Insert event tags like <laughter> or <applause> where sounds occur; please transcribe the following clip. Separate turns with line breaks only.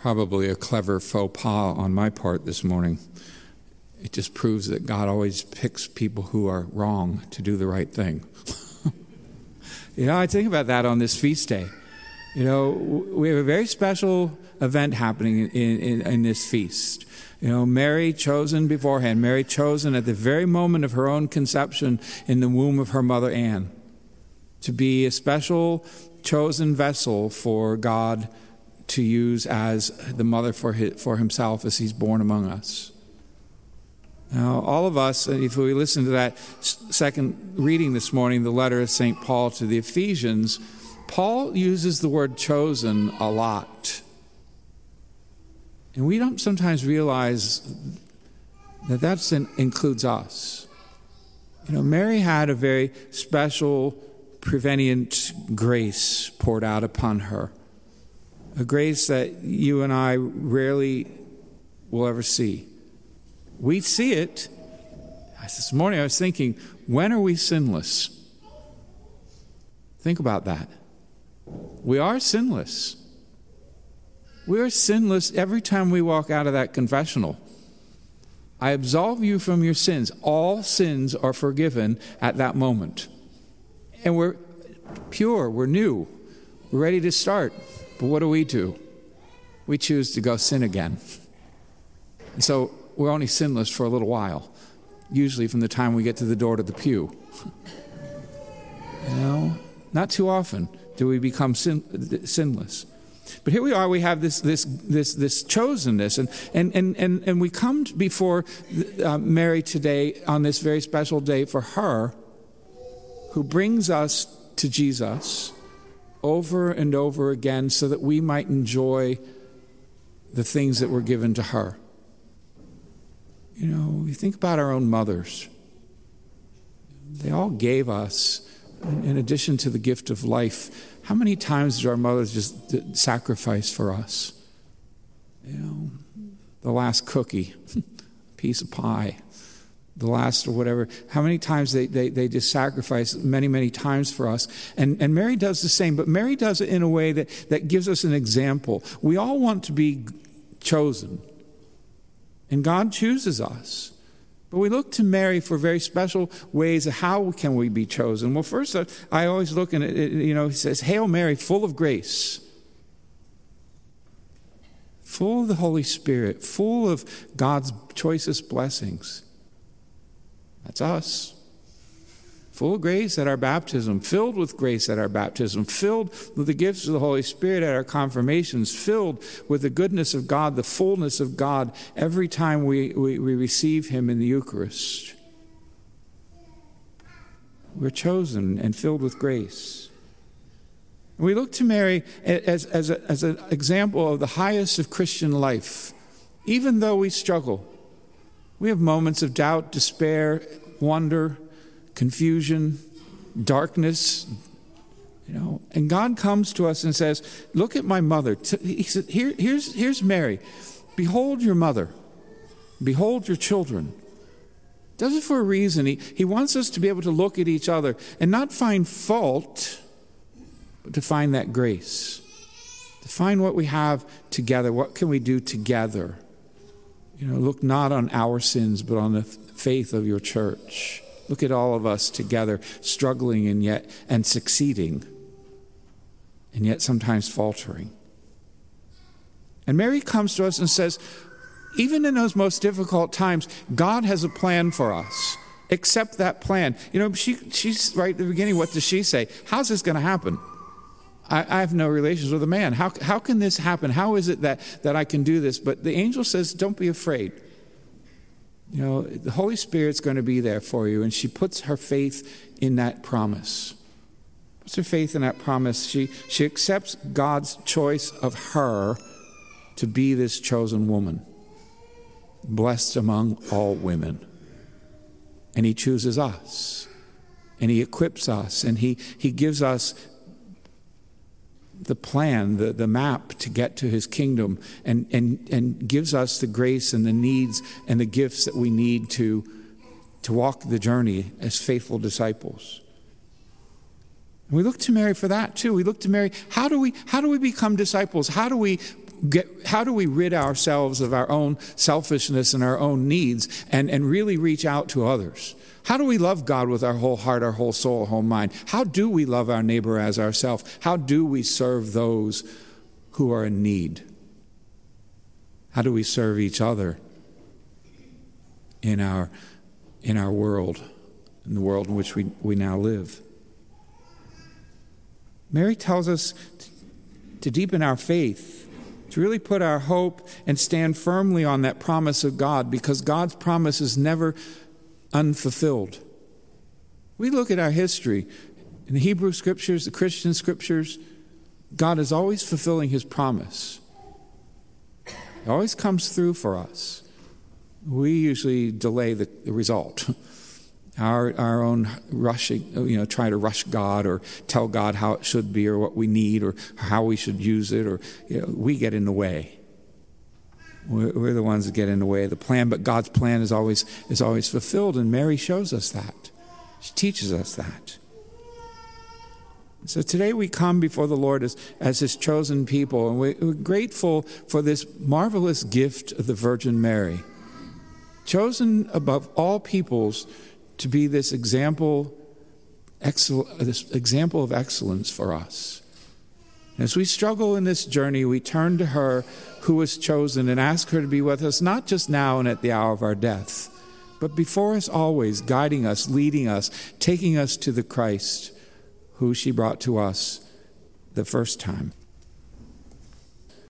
probably a clever faux pas on my part this morning. It just proves that God always picks people who are wrong to do the right thing. <laughs> you know, I think about that on this feast day. You know, we have a very special event happening in, in, in this feast. You know, Mary chosen beforehand, Mary chosen at the very moment of her own conception in the womb of her mother Anne to be a special chosen vessel for God to use as the mother for, his, for himself as he's born among us. Now, all of us, if we listen to that second reading this morning, the letter of St. Paul to the Ephesians, Paul uses the word chosen a lot. And we don't sometimes realize that that includes us. You know, Mary had a very special, prevenient grace poured out upon her a grace that you and I rarely will ever see. We see it. This morning I was thinking, when are we sinless? Think about that. We are sinless. We are sinless every time we walk out of that confessional. I absolve you from your sins. All sins are forgiven at that moment. And we're pure, we're new, we're ready to start. But what do we do? We choose to go sin again. And so we're only sinless for a little while, usually from the time we get to the door to the pew. you know, not too often do we become sin, sinless. But here we are, we have this, this, this, this chosenness, and, and, and, and, and we come before uh, Mary today on this very special day for her, who brings us to Jesus over and over again so that we might enjoy the things that were given to her. You know, you think about our own mothers. They all gave us, in addition to the gift of life, how many times did our mothers just sacrifice for us? You know, the last cookie, <laughs> piece of pie the last or whatever, how many times they, they, they just sacrifice many, many times for us. And, and Mary does the same, but Mary does it in a way that, that gives us an example. We all want to be chosen, and God chooses us. But we look to Mary for very special ways of how can we be chosen. Well, first, uh, I always look at it, you know, he says, Hail Mary, full of grace full of the Holy Spirit, full of God's choicest blessings. That's us. Full of grace at our baptism, filled with grace at our baptism, filled with the gifts of the Holy Spirit at our confirmations, filled with the goodness of God, the fullness of God every time we, we, we receive Him in the Eucharist. We're chosen and filled with grace. We look to Mary as, as, a, as an example of the highest of Christian life, even though we struggle we have moments of doubt, despair, wonder, confusion, darkness, you know. And God comes to us and says, Look at my mother. He said, Here, here's, here's Mary. Behold your mother. Behold your children. Does it for a reason. He, he wants us to be able to look at each other and not find fault, but to find that grace. To find what we have together. What can we do together? You know, look not on our sins, but on the faith of your church. Look at all of us together, struggling and yet and succeeding, and yet sometimes faltering. And Mary comes to us and says, even in those most difficult times, God has a plan for us. Accept that plan. You know, she, she's right at the beginning. What does she say? How's this going to happen? I, I, have no relations with a man. How, how can this happen? How is it that, that I can do this? But the angel says, Don't be afraid. You know, the Holy Spirit's going to be there for you. And she puts her faith in that promise. Puts her faith in that promise. She, she accepts God's choice of her to be this chosen woman, blessed among all women. And He chooses us. And He equips us. And He, he gives us the plan, the, the map to get to his kingdom, and, and, and gives us the grace and the needs and the gifts that we need to, to walk the journey as faithful disciples. And we look to Mary for that too. We look to Mary, how do we, how do we become disciples? How do we get, how do we rid ourselves of our own selfishness and our own needs and, and really reach out to others? How do we love God with our whole heart, our whole soul, our whole mind? How do we love our neighbor as ourselves? How do we serve those who are in need? How do we serve each other in our, in our world, in the world in which we, we now live? Mary tells us to deepen our faith, to really put our hope and stand firmly on that promise of God because God's promise is never unfulfilled. We look at our history in the Hebrew scriptures, the Christian scriptures, God is always fulfilling his promise. It always comes through for us. We usually delay the, the result. <laughs> Our, our own rushing, you know, try to rush God or tell God how it should be or what we need or how we should use it, or you know, we get in the way. We're, we're the ones that get in the way of the plan, but God's plan is always, is always fulfilled, and Mary shows us that. She teaches us that. So today we come before the Lord as, as His chosen people, and we're grateful for this marvelous gift of the Virgin Mary. Chosen above all peoples to be this example, excel, this example of excellence for us. As we struggle in this journey, we turn to her who was chosen and ask her to be with us, not just now and at the hour of our death, but before us always, guiding us, leading us, taking us to the Christ who she brought to us the first time.